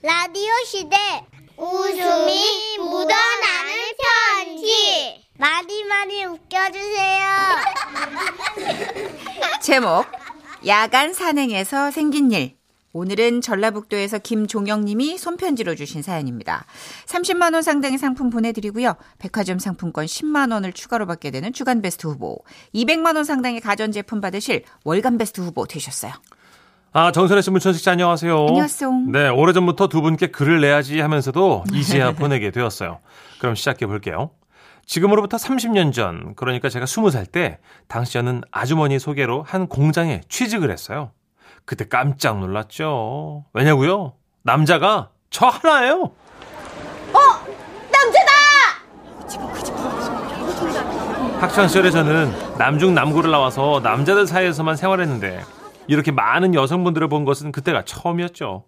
라디오 시대 웃음이 묻어나는 편지 많이 많이 웃겨주세요. 제목 야간 산행에서 생긴 일 오늘은 전라북도에서 김종영님이 손편지로 주신 사연입니다. 30만 원 상당의 상품 보내드리고요. 백화점 상품권 10만 원을 추가로 받게 되는 주간 베스트 후보, 200만 원 상당의 가전제품 받으실 월간 베스트 후보 되셨어요. 아, 정선혜 씨, 문천식 씨, 안녕하세요. 안녕하세요. 네, 오래전부터 두 분께 글을 내야지 하면서도 이제야 보내게 되었어요. 그럼 시작해 볼게요. 지금으로부터 30년 전, 그러니까 제가 20살 때, 당시 저는 아주머니 소개로 한 공장에 취직을 했어요. 그때 깜짝 놀랐죠. 왜냐고요? 남자가 저 하나예요. 학창 시절에 저는 남중 남고를 나와서 남자들 사이에서만 생활했는데 이렇게 많은 여성분들을 본 것은 그때가 처음이었죠.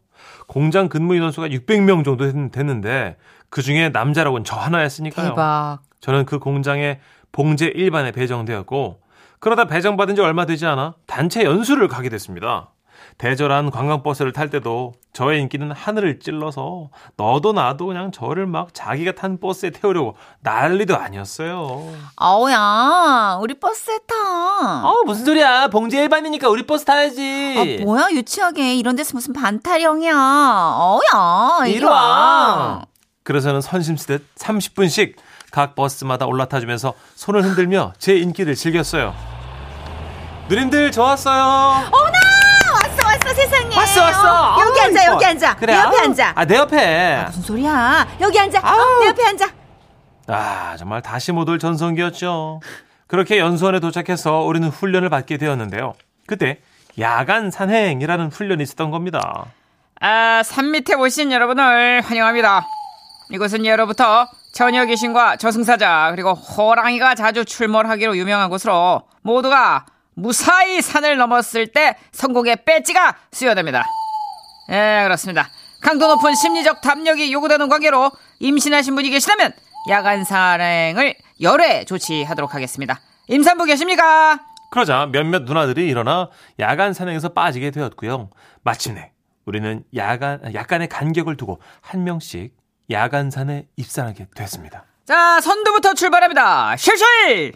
공장 근무 인원수가 600명 정도 됐- 됐는데 그 중에 남자라고는 저 하나였으니까요. 대박. 저는 그 공장에 봉제 일반에 배정되었고 그러다 배정받은 지 얼마 되지 않아 단체 연수를 가게 됐습니다. 대절한 관광버스를 탈 때도 저의 인기는 하늘을 찔러서 너도 나도 그냥 저를 막 자기가 탄 버스에 태우려고 난리도 아니었어요. 아우야, 우리 버스에 타. 어 무슨 소리야 봉제 일반이니까 우리 버스 타야지. 아, 뭐야, 유치하게. 이런 데서 무슨 반타령이야. 어우야, 이리 와. 와. 그래서는 선심쓰듯 30분씩 각 버스마다 올라타주면서 손을 흔들며 제 인기를 즐겼어요. 누님들 저 왔어요. 왔어, 왔어, 세상에. 왔어 왔어. 여기 아우, 앉아, 이뻐. 여기 앉아. 그래. 내 옆에 아우. 앉아. 아 내 옆에. 무슨 소리야? 여기 앉아. 어. 내 옆에 앉아. 아 정말 다시 못 올 전성기였죠. 그렇게 연수원에 도착해서 우리는 훈련을 받게 되었는데요. 그때 야간 산행이라는 훈련이 있었던 겁니다. 아, 산 밑에 오신 여러분을 환영합니다. 이곳은 예로부터 처녀 귀신과 저승사자 그리고 호랑이가 자주 출몰하기로 유명한 곳으로 모두가 무사히 산을 넘었을 때 성공의 배지가 수여됩니다. 예, 그렇습니다. 강도 높은 심리적 담력이 요구되는 관계로 임신하신 분이 계시다면 야간 산행을 열애 조치하도록 하겠습니다. 임산부 계십니까? 그러자 몇몇 누나들이 일어나 야간 산행에서 빠지게 되었고요. 마침내 우리는 야간 약간의 간격을 두고 한 명씩 야간 산에 입산하게 됐습니다. 자, 선두부터 출발합니다. 실실!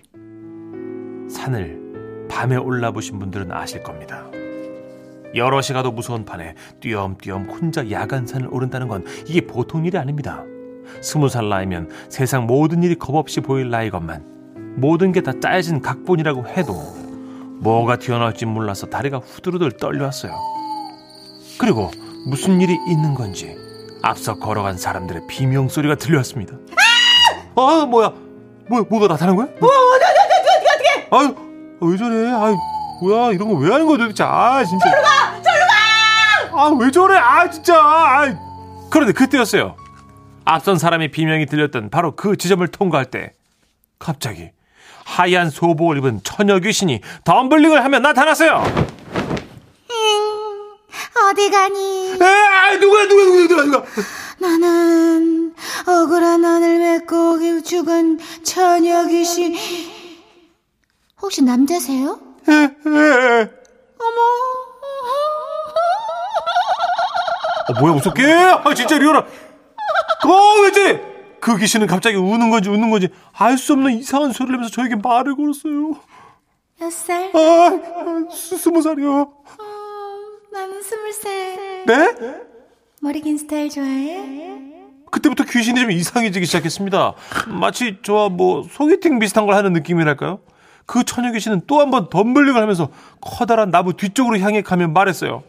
산을 밤에 올라보신 분들은 아실 겁니다. 여럿이 가도 무서운 판에 띄엄띄엄 혼자 야간산을 오른다는 건 이게 보통 일이 아닙니다. 스무 살 나이면 세상 모든 일이 겁없이 보일 나이건만 모든 게 다 짜여진 각본이라고 해도 뭐가 튀어나올지 몰라서 다리가 후두루들 떨려왔어요. 그리고 무슨 일이 있는 건지 앞서 걸어간 사람들의 비명 소리가 들려왔습니다. 아 뭐야? 뭐 뭐가 나타난 거야? 뭐? 아유, 아, 왜 저래? 아유, 뭐야, 이런 거 왜 하는 거야 도대체? 아, 진짜. 저리 가! 저리 가! 아, 왜 저래? 아, 진짜. 아. 그런데 그때였어요. 앞선 사람의 비명이 들렸던 바로 그 지점을 통과할 때, 갑자기 하얀 소복을 입은 처녀 귀신이 덤블링을 하며 나타났어요. 어디 가니? 에, 아, 누구야, 누구야, 누구야, 누구야, 누구야. 나는 억울한 너를 맺고 죽은 처녀 귀신. 혹시 남자세요? 에, 에. 어, 뭐야, 무섭게? 아, 진짜 리얼아. 어, 왜지? 그 귀신은 갑자기 우는 건지 웃는 건지 알 수 없는 이상한 소리를 하면서 저에게 말을 걸었어요. 몇 살? 아, 스- 스무 살이요. 나는 스물 살. 네? 머리 긴 스타일 좋아해? 그때부터 귀신이 좀 이상해지기 시작했습니다. 마치 저와 뭐 소개팅 비슷한 걸 하는 느낌이랄까요? 그 처녀 귀신은 또 한 번 덤블링을 하면서 커다란 나무 뒤쪽으로 향해 가며 말했어요.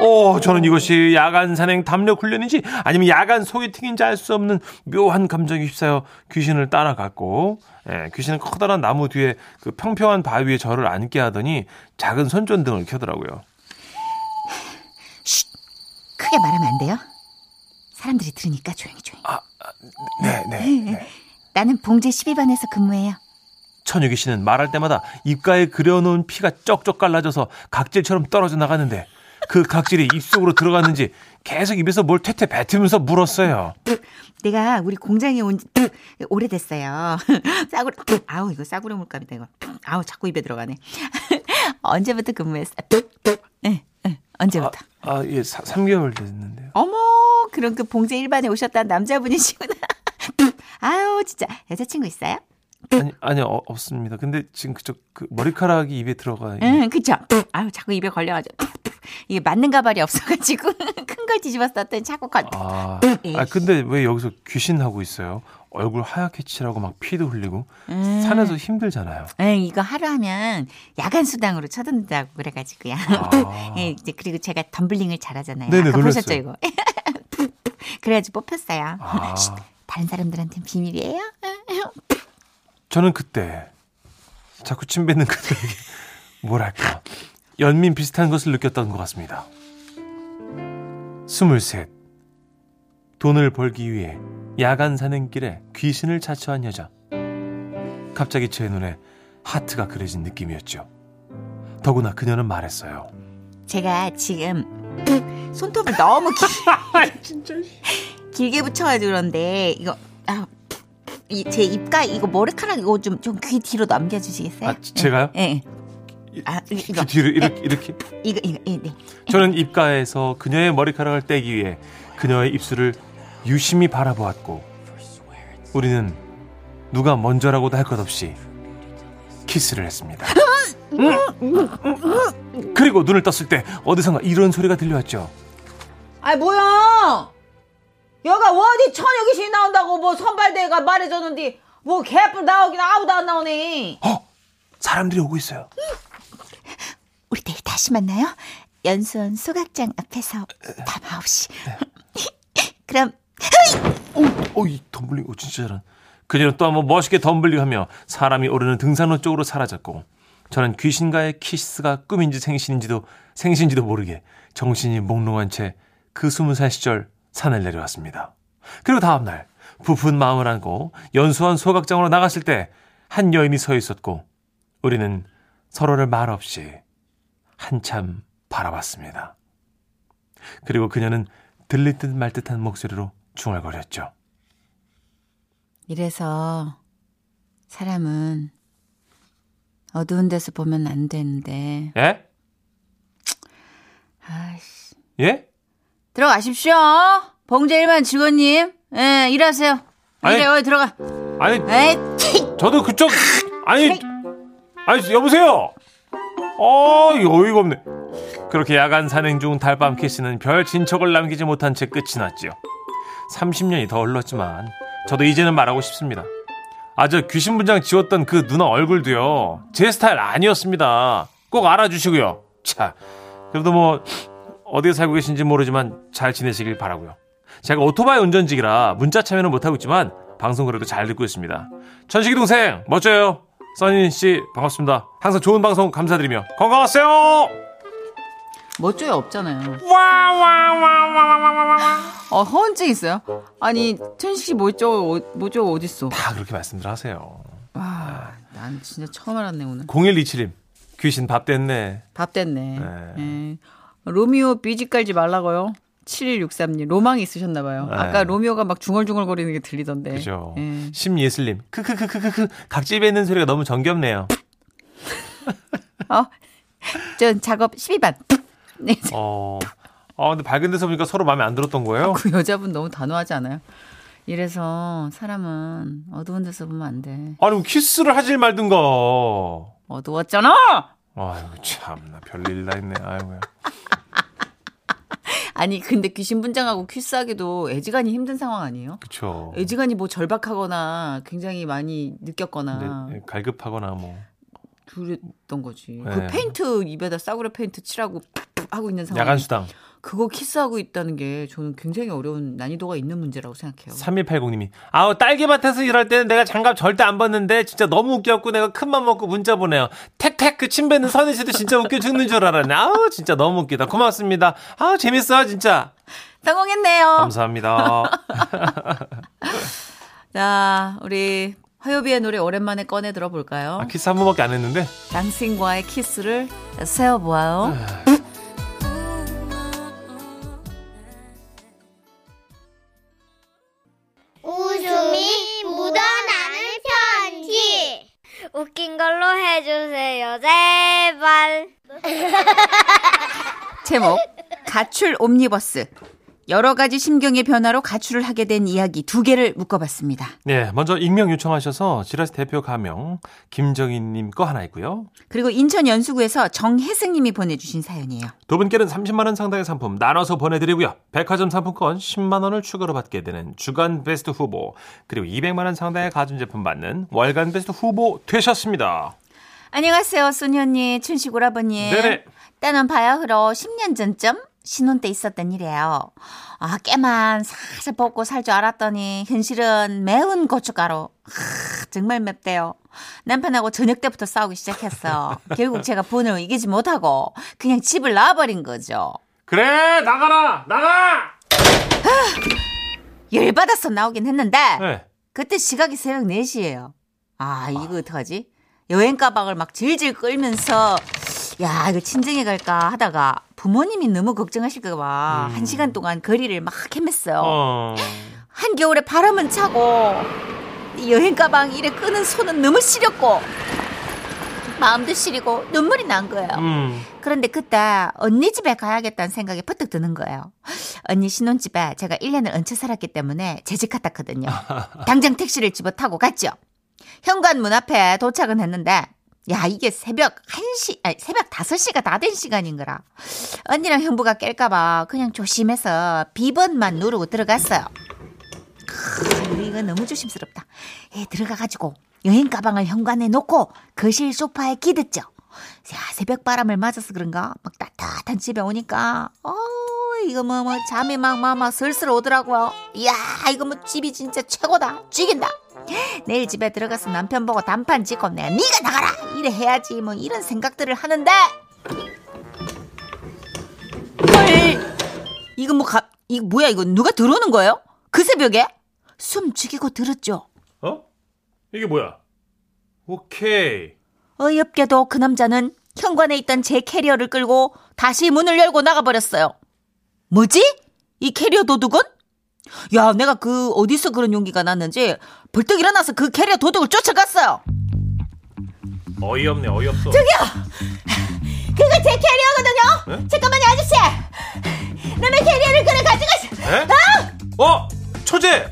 어, 저는 이것이 야간 산행 담력 훈련인지 아니면 야간 소개팅인지 알 수 없는 묘한 감정에 휩싸여 귀신을 따라갔고, 예, 귀신은 커다란 나무 뒤에 그 평평한 바위에 저를 앉게 하더니 작은 손전등을 켜더라고요. 크게 말하면 안 돼요? 사람들이 들으니까 조용히 조용히. 네, 네. 나는 봉제 12반에서 근무해요. 천유기 씨는 말할 때마다 입가에 그려놓은 피가 쩍쩍 갈라져서 각질처럼 떨어져 나갔는데 그 각질이 입속으로 들어갔는지 계속 입에서 뭘 퇴퇴 뱉으면서 물었어요. 내가 우리 공장에 온 지 오래됐어요. 싸구려, 아우, 이거 싸구려 물감이다, 이거. 아우, 자꾸 입에 들어가네. 언제부터 근무했어? 응, 응, 언제부터? 아, 예, 사, 3개월 됐는데요. 어머, 그럼 그 봉제 일반에 오셨던 남자분이시구나. 아유, 진짜 여자친구 있어요? 아니, 아니요, 어, 없습니다. 근데 지금 그쪽 그 머리카락이 입에 들어가. 응, 그쵸. 아유, 자꾸 입에 걸려가지고. 이게 맞는 가발이 없어가지고 큰 걸 뒤집어 썼더니 자꾸 걸. 아, 에이. 아, 근데 왜 여기서 귀신 하고 있어요? 얼굴 하얗게 칠하고 막 피도 흘리고 음. 산에서 힘들잖아요. 에 이거 하루 하면 야간 수당으로 쳐든다고 그래가지고요. 아. 예, 이제 그리고 제가 덤블링을 잘하잖아요. 네네, 아까 놀랐어요. 보셨죠 이거? 그래가지고 뽑혔어요. 아. 쉿, 다른 사람들한테는 비밀이에요. 저는 그때 자꾸 침 뱉는 그들에게 뭐랄까 연민 비슷한 것을 느꼈던 것 같습니다. 스물셋 돈을 벌기 위해 야간 산행길에 귀신을 자처한 여자. 갑자기 제 눈에 하트가 그려진 느낌이었죠. 더구나 그녀는 말했어요. 제가 지금 손톱을 너무 길, 길게 붙여가지고 그런데 이거 아, 이, 제 입가 이거 머리카락 이거 좀 좀 귀 뒤로 넘겨주시겠어요? 아, 지- 제가요? 예. 예. 아 이- 이거 귀 뒤로 이렇게 이렇게 이거 이거 예, 네. 저는 입가에서 그녀의 머리카락을 떼기 위해 그녀의 입술을 유심히 바라보았고 우리는 누가 먼저라고도 할 것 없이 키스를 했습니다. 그리고 눈을 떴을 때 어디선가 이런 소리가 들려왔죠. 아이 뭐야? 여가 어디 귀신이 나온다고 뭐 선발대가 말해줬는데 뭐 개뿔 나오긴 아무도 안 나오네. 어? 사람들이 오고 있어요. 우리 내일 다시 만나요. 연수원 소각장 앞에서 밤 9시. 그럼 어, 이 덤블링, 오, 진짜 잘한. 그녀는 또 한번 멋있게 덤블링하며 사람이 오르는 등산로 쪽으로 사라졌고, 저는 귀신과의 키스가 꿈인지 생신인지도 생신지도 모르게 정신이 몽롱한 채 그 스무 살 시절 산을 내려왔습니다. 그리고 다음 날 부푼 마음을 안고 연수원 소각장으로 나갔을 때 한 여인이 서 있었고, 우리는 서로를 말없이 한참 바라봤습니다. 그리고 그녀는 들릴 듯 말 듯한 목소리로 중얼거렸죠. 이래서 사람은 어두운 데서 보면 안 되는데. 예? 아이씨. 예? 들어가십시오. 봉제 일반 직원님. 예, 일하세요. 아니. 이제 어디 들어가. 아니, 에이, 저도 그쪽, 아니, 아니, 여보세요? 어, 어이가 없네. 그렇게 야간 산행 중 달밤 키스는 별 진척을 남기지 못한 채 끝이 났지요. 30년이 더 흘렀지만, 저도 이제는 말하고 싶습니다. 아, 저 귀신 분장 지웠던 그 누나 얼굴도요, 제 스타일 아니었습니다. 꼭 알아주시고요. 자, 그래도 뭐, 어디에 살고 계신지 모르지만 잘 지내시길 바라고요. 제가 오토바이 운전직이라 문자 참여는 못하고 있지만 방송 그래도 잘 듣고 있습니다. 천식이 동생 멋져요. 써니 씨 반갑습니다. 항상 좋은 방송 감사드리며 건강하세요. 멋져요 없잖아요. 어, 허언증 있어요? 아니, 천식 씨 뭐죠? 뭐죠? 어딨어? 다 그렇게 말씀들 하세요. 와, 난 진짜 처음 알았네, 오늘. 0127님 귀신 밥 됐네. 밥 됐네. 네. 예. 로미오 삐지 깔지 말라고요. 7163님 로망이 있으셨나 봐요. 네. 아까 로미오가 막 중얼중얼 거리는 게 들리던데. 그죠. 예. 심예슬님 크크크크크크 각집에 있는 소리가 너무 정겹네요. 어, 전 작업 12반. 네. 어, 아 근데 밝은 데서 보니까 서로 마음에 안 들었던 거예요. 그 여자분 너무 단호하지 않아요? 이래서 사람은 어두운 데서 보면 안 돼. 아니 뭐 키스를 하질 말든가. 어두웠잖아! 아유 참나 별일 다 있네. 아이고야. 아니, 근데 귀신 분장하고 키스하기도 애지간히 힘든 상황 아니에요? 그쵸. 애지간히 뭐 절박하거나 굉장히 많이 느꼈거나 근데 갈급하거나 뭐. 그랬던 거지. 네. 그 페인트 입에다 싸구려 페인트 칠하고 하고 있는 상황. 야간 수당. 그거 키스하고 있다는 게 저는 굉장히 어려운 난이도가 있는 문제라고 생각해요. 3180님이 아우 딸기밭에서 일할 때는 내가 장갑 절대 안 벗는데 진짜 너무 웃겼고 내가 큰맘 먹고 문자 보내요 택택 그 침 뱉는 선희 씨도 진짜 웃겨 죽는 줄 알았네 아우 진짜 너무 웃기다 고맙습니다 아우 재밌어 진짜 성공했네요. 감사합니다 자, 우리 화요비의 노래 오랜만에 꺼내 들어볼까요? 아, 키스 한 번밖에 안 했는데 당신과의 키스를 세어보아요. 웃긴 걸로 해주세요, 제발. 제목 가출 옴니버스. 여러 가지 심경의 변화로 가출을 하게 된 이야기 두 개를 묶어봤습니다. 네, 먼저 익명 요청하셔서 지라스 대표 가명 김정희님 거 하나 있고요. 그리고 인천 연수구에서 정혜승님이 보내주신 사연이에요. 두 분께는 30만 원 상당의 상품 나눠서 보내드리고요. 백화점 상품권 10만 원을 추가로 받게 되는 주간 베스트 후보 그리고 200만 원 상당의 가전제품 받는 월간 베스트 후보 되셨습니다. 안녕하세요, 언니, 춘식 오라버니. 네네. 때는 바야흐로 10년 전쯤 신혼 때 있었던 일이에요. 아, 깨만 살살 벗고 살 줄 알았더니 현실은 매운 고춧가루. 하, 정말 맵대요. 남편하고 저녁 때부터 싸우기 시작했어. 결국 제가 본을 이기지 못하고 그냥 집을 나와버린 거죠. 그래 나가라 나가. 열받아서 나오긴 했는데 네. 그때 시각이 새벽 4시예요. 아, 이거 어떡하지? 여행 가방을 막 질질 끌면서 야, 이거 친정에 갈까 하다가 부모님이 너무 걱정하실까봐 한 시간 동안 거리를 막 헤맸어요. 어. 한겨울에 바람은 차고 이 여행 가방 이래 끄는 손은 너무 시렸고 마음도 시리고 눈물이 난 거예요. 음. 그런데 그때 언니 집에 가야겠다는 생각이 퍼뜩 드는 거예요. 언니 신혼집에 제가 1년을 얹혀 살았기 때문에 재직 같았거든요. 당장 택시를 집어 타고 갔죠. 현관 문 앞에 도착은 했는데 야 이게 새벽 1시 아니 새벽 5시가 다 된 시간인 거라. 언니랑 형부가 깰까봐 그냥 조심해서 비번만 누르고 들어갔어요. 크, 이거 너무 조심스럽다. 예, 들어가가지고 여행 가방을 현관에 놓고 거실 소파에 기댔죠. 야, 새벽 바람을 맞아서 그런가? 막 따뜻한 집에 오니까, 어, 이거 뭐, 뭐, 잠이 막, 막, 막 슬슬 오더라고요. 이야, 이거 뭐 집이 진짜 최고다. 죽인다. 내일 집에 들어가서 남편 보고 단판 짓고 내가 네가 나가라! 이래 해야지. 뭐 이런 생각들을 하는데, 헐! 이거 뭐, 가, 이거 뭐야, 이거 누가 들어오는 거예요? 그 새벽에? 숨 죽이고 들었죠. 어? 이게 뭐야? 오케이. 어이없게도 그 남자는 현관에 있던 제 캐리어를 끌고 다시 문을 열고 나가버렸어요. 뭐지? 이 캐리어 도둑은? 야, 내가 그 어디서 그런 용기가 났는지 벌떡 일어나서 그 캐리어 도둑을 쫓아갔어요. 어이없네 어이없어. 그거 제 캐리어거든요. 네? 잠깐만요, 아저씨. 남의 캐리어를 그래 가져가시. 에? 어? 초재.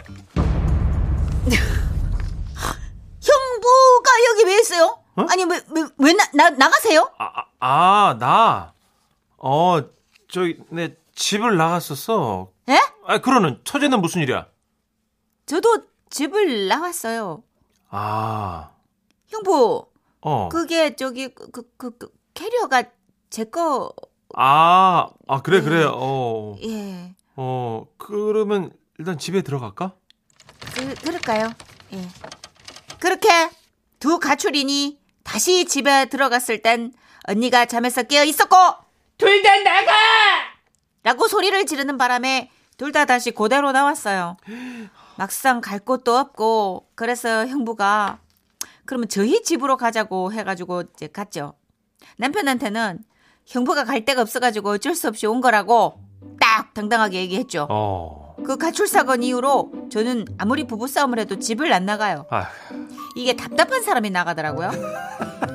형부가 여기 왜 있어요? 어? 아니 왜왜왜 나 나, 나가세요? 아, 아, 아, 나. 어, 저기 내 집을 나갔었어. 예? 아, 그러는 처제는 무슨 일이야? 저도 집을 나왔어요. 아. 형부, 어. 그게 저기 그 그 그, 캐리어가 제 거 아, 아 그래 그래. 어. 예. 어, 그러면 일단 집에 들어갈까? 그, 그럴까요? 예. 그렇게 두 가출인이 다시 집에 들어갔을 땐 언니가 잠에서 깨어 있었고 둘 다 나가! 라고 소리를 지르는 바람에 둘 다 다시 고대로 나왔어요. 막상 갈 곳도 없고 그래서 형부가 그러면 저희 집으로 가자고 해가지고 이제 갔죠. 남편한테는 형부가 갈 데가 없어가지고 어쩔 수 없이 온 거라고 딱 당당하게 얘기했죠. 어. 그 가출 사건 이후로 저는 아무리 부부싸움을 해도 집을 안 나가요. 아, 이게 답답한 사람이 나가더라고요.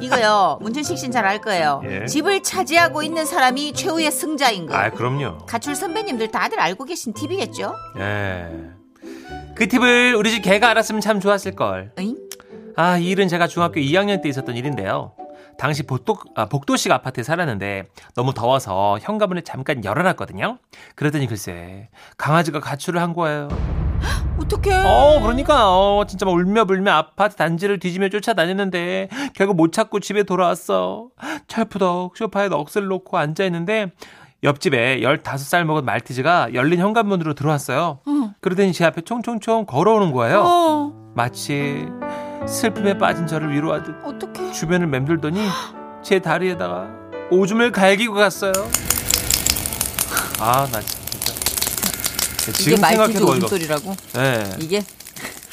이거요, 문준식 씨는 잘 알 거예요. 예. 집을 차지하고 있는 사람이 최후의 승자인 거. 아, 그럼요. 가출 선배님들 다들 알고 계신 팁이겠죠? 예. 그 팁을 우리 집 개가 알았으면 참 좋았을 걸. 응? 아, 이 일은 제가 중학교 2학년 때 있었던 일인데요. 당시 복도, 아, 복도식 아파트에 살았는데 너무 더워서 현관문을 잠깐 열어놨거든요. 그랬더니 글쎄 강아지가 가출을 한 거예요. 어떡해. 어, 그러니까 어, 진짜 막 울며 불며 아파트 단지를 뒤지며 쫓아다녔는데 결국 못 찾고 집에 돌아왔어. 철푸덕 소파에 넋을 놓고 앉아 있는데 옆집에 15살 먹은 말티즈가 열린 현관문으로 들어왔어요. 그러더니 제 앞에 총총총 걸어오는 거예요. 어, 마치 슬픔에 빠진 저를 위로하듯 어떡해. 주변을 맴돌더니 제 다리에다가 오줌을 갈기고 갔어요. 아, 나 진짜. 지금 생각해도 어이가 없. 웃음소리라고? 네. 이게?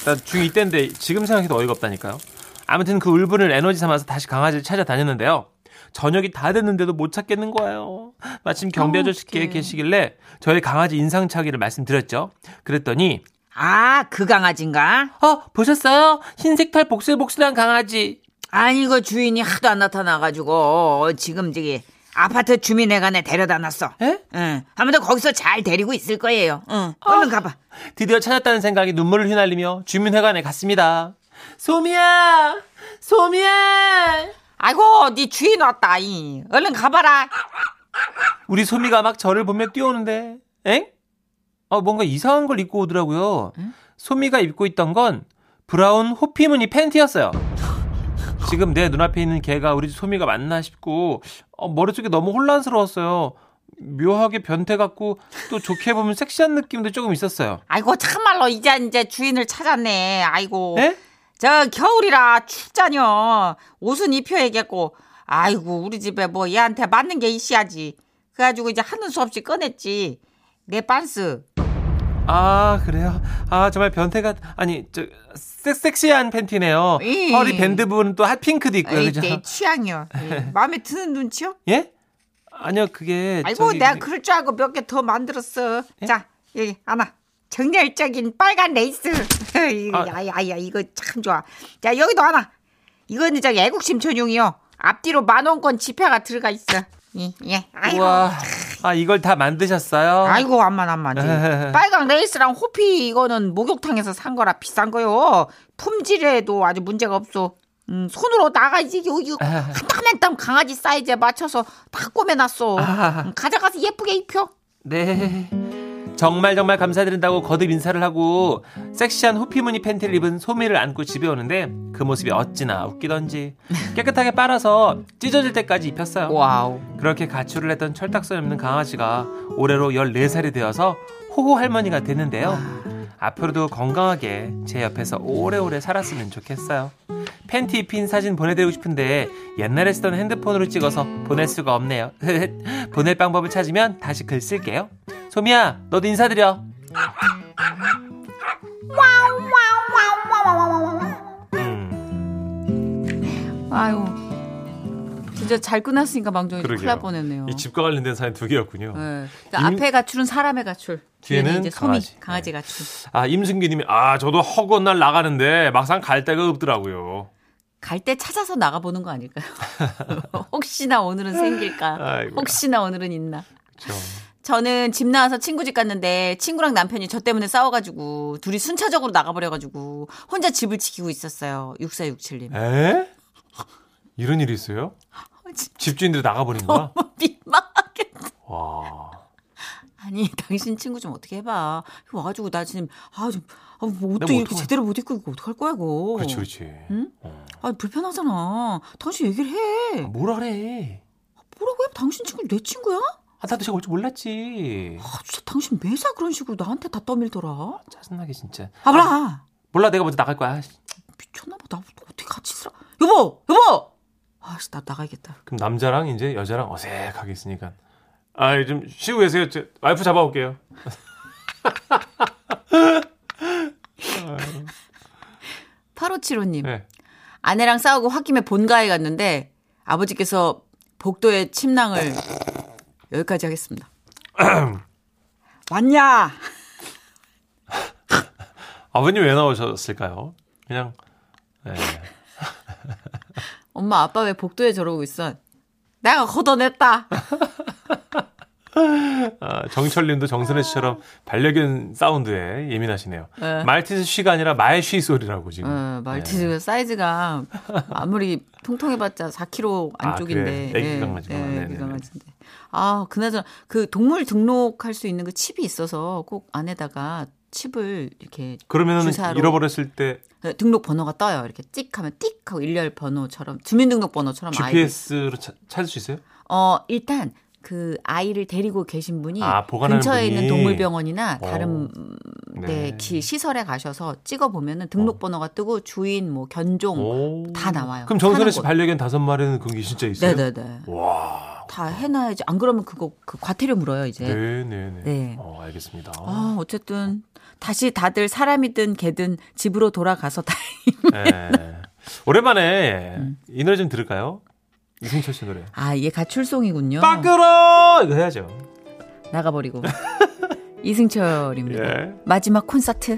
나 중2 때인데 지금 생각해도 어이가 없다니까요. 아무튼 그 울분을 에너지 삼아서 다시 강아지를 찾아다녔는데요. 저녁이 다 됐는데도 못 찾겠는 거예요. 마침 경비 어, 아저씨께. 계시길래 저희 강아지 인상착의를 말씀드렸죠. 그랬더니 아, 그 강아지인가? 어 보셨어요? 흰색 털 복슬복슬한 강아지. 아니, 그 주인이 하도 안 나타나가지고, 어, 지금 저기, 아파트 주민회관에 데려다 놨어. 에? 응. 아무도 거기서 잘 데리고 있을 거예요. 응. 얼른 가봐. 드디어 찾았다는 생각에 눈물을 휘날리며 주민회관에 갔습니다. 소미야! 소미야! 아이고, 네 주인 왔다. 이. 얼른 가봐라. 우리 소미가 막 저를 보며 뛰어오는데, 엥? 어, 뭔가 이상한 걸 입고 오더라고요. 소미가 입고 있던 건 브라운 호피 무늬 팬티였어요. 지금 내 눈앞에 있는 걔가 우리 소미가 맞나 싶고, 어, 머릿속에 너무 혼란스러웠어요. 묘하게 변태 같고, 또 좋게 보면 섹시한 느낌도 조금 있었어요. 아이고, 참말로 이제 이제 주인을 찾았네. 아이고. 에? 저 겨울이라 춥자녀. 옷은 입혀야겠고. 아이고, 우리 집에 뭐 얘한테 맞는 게 있어야지. 그래가지고 이제 하는 수 없이 꺼냈지. 내 빤스. 아, 그래요? 아, 정말 변태가, 아니, 저, 섹, 섹시한 팬티네요. 이. 허리 밴드 부분은 또 핫핑크도 있고요. 에이, 그죠? 내 취향이요. 예. 마음에 드는 눈치요? 예? 아니요, 그게. 아이고, 저기 내가 그럴 줄 알고 몇 개 더 만들었어. 예? 자, 여기 하나. 정열적인 빨간 레이스. 아. 야야야, 이거 참 좋아. 자, 여기도 하나. 이거는 저기 애국심 전용이요. 앞뒤로 만 원권 지폐가 들어가 있어. 예, 예. 아이고. 우와. 아, 이걸 다 만드셨어요? 아이고 안만 안만 빨강 레이스랑 호피 이거는 목욕탕에서 산 거라 비싼 거요 품질에도 아주 문제가 없어 음, 손으로 나가지 여기 한땀한땀 강아지 사이즈에 맞춰서 다 꼬매놨어 아. 음, 가져가서 예쁘게 입혀 네. 정말 정말 감사드린다고 거듭 인사를 하고 섹시한 호피무늬 팬티를 입은 소미를 안고 집에 오는데 그 모습이 어찌나 웃기던지 깨끗하게 빨아서 찢어질 때까지 입혔어요. 와우 그렇게 가출을 했던 철딱서니 없는 강아지가 올해로 14살이 되어서 호호 할머니가 됐는데요. 앞으로도 건강하게 제 옆에서 오래오래 살았으면 좋겠어요. 팬티 입힌 사진 보내드리고 싶은데 옛날에 쓰던 핸드폰으로 찍어서 보낼 수가 없네요. 보낼 방법을 찾으면 다시 글 쓸게요. 소미야, 너도 인사드려. 음, 아유 진짜 잘 끝났으니까 망정이 큰일. 날 뻔했네요 이 집과 관련된 사연 두 개였군요. 네. 그러니까 임- 앞에 가출은 사람의 가출 뒤에는 이제 소미 강아지. 강아지, 네. 가출 아, 임승기님이 아, 저도 허구한 날 나가는데 막상 갈 데가 없더라고요. 갈 때 찾아서 나가보는 거 아닐까요? 혹시나 오늘은 생길까? 아이고야. 혹시나 오늘은 있나? 그렇죠. 저는 집 나와서 친구 집 갔는데 친구랑 남편이 저 때문에 싸워가지고 둘이 순차적으로 나가버려가지고 혼자 집을 지키고 있었어요. 6467님. 에? 이런 일이 있어요? 집주인들이 나가버린 거야? 민망하겠다. 와. 아니 당신 친구 좀 어떻게 해봐. 와가지고 나 지금 아좀 아, 뭐 옷도 내가 이렇게 제대로 못 입고 이거 어떡할 거야 이거. 그렇지, 그렇지. 응? 어. 아 불편하잖아. 당신 얘기를 해. 뭐라 그래? 뭐라고 해? 당신 친구 내 친구야? 아, 나도 제가 올 줄 몰랐지. 아 진짜 당신 매사 그런 식으로 나한테 다 떠밀더라. 짜증나게 진짜. 아 몰라. 몰라, 내가 먼저 나갈 거야. 미쳤나 봐. 나 어떻게 같이 있으라. 여보, 여보. 아씨 나 나가야겠다. 그럼 남자랑 이제 여자랑 어색하게 있으니까. 아, 좀 쉬고 계세요. 저 와이프 잡아올게요. 8575님. 네. 아내랑 싸우고 홧김에 본가에 갔는데 아버지께서 복도에 침낭을 여기까지 하겠습니다. 왔냐? 아버님 왜 나오셨을까요? 그냥, 네. 엄마 아빠 왜 복도에 저러고 있어? 내가 걷어냈다. 아, 정철님도 정선혜 씨처럼 반려견 사운드에 예민하시네요. 네. 말티즈 쉬가 아니라 말쉬 소리라고 지금. 어, 말티즈 사이즈가 아무리 통통해봤자 4kg 아, 안쪽인데. 그래. 애기 강아지구나. 예, 네네네. 애기 강아지인데. 아, 그나저나 그 동물 등록할 수 있는 그 칩이 있어서 꼭 안에다가 칩을 이렇게 그러면은 주사로 잃어버렸을 때 등록 번호가 떠요. 이렇게 찍 하면 띡 하고 일렬 번호처럼 주민등록 번호처럼 아이 GPS로 차- 찾을 수 있어요? 어, 일단 그 아이를 데리고 계신 분이 아, 근처에 분이? 있는 동물병원이나 어. 다른 네. 네, 기 시설에 가셔서 찍어 보면은 등록 번호가 뜨고 주인 뭐 견종 오. 다 나와요. 그럼 정선혜 씨 곳. 반려견 다섯 마리는 그게 진짜 있어요? 네네네. 와. 다 해놔야지. 안 그러면 그거 그 과태료 물어요 이제. 네네네. 네. 어, 알겠습니다. 아 어쨌든 다시 다들 사람이든 개든 집으로 돌아가서 다 네. 오랜만에 음. 이 노래 좀 들을까요? 이승철 씨 노래. 아, 이게 가출송이군요. 빠끄러 이거 해야죠. 나가버리고. 이승철입니다. 예. 마지막 콘서트.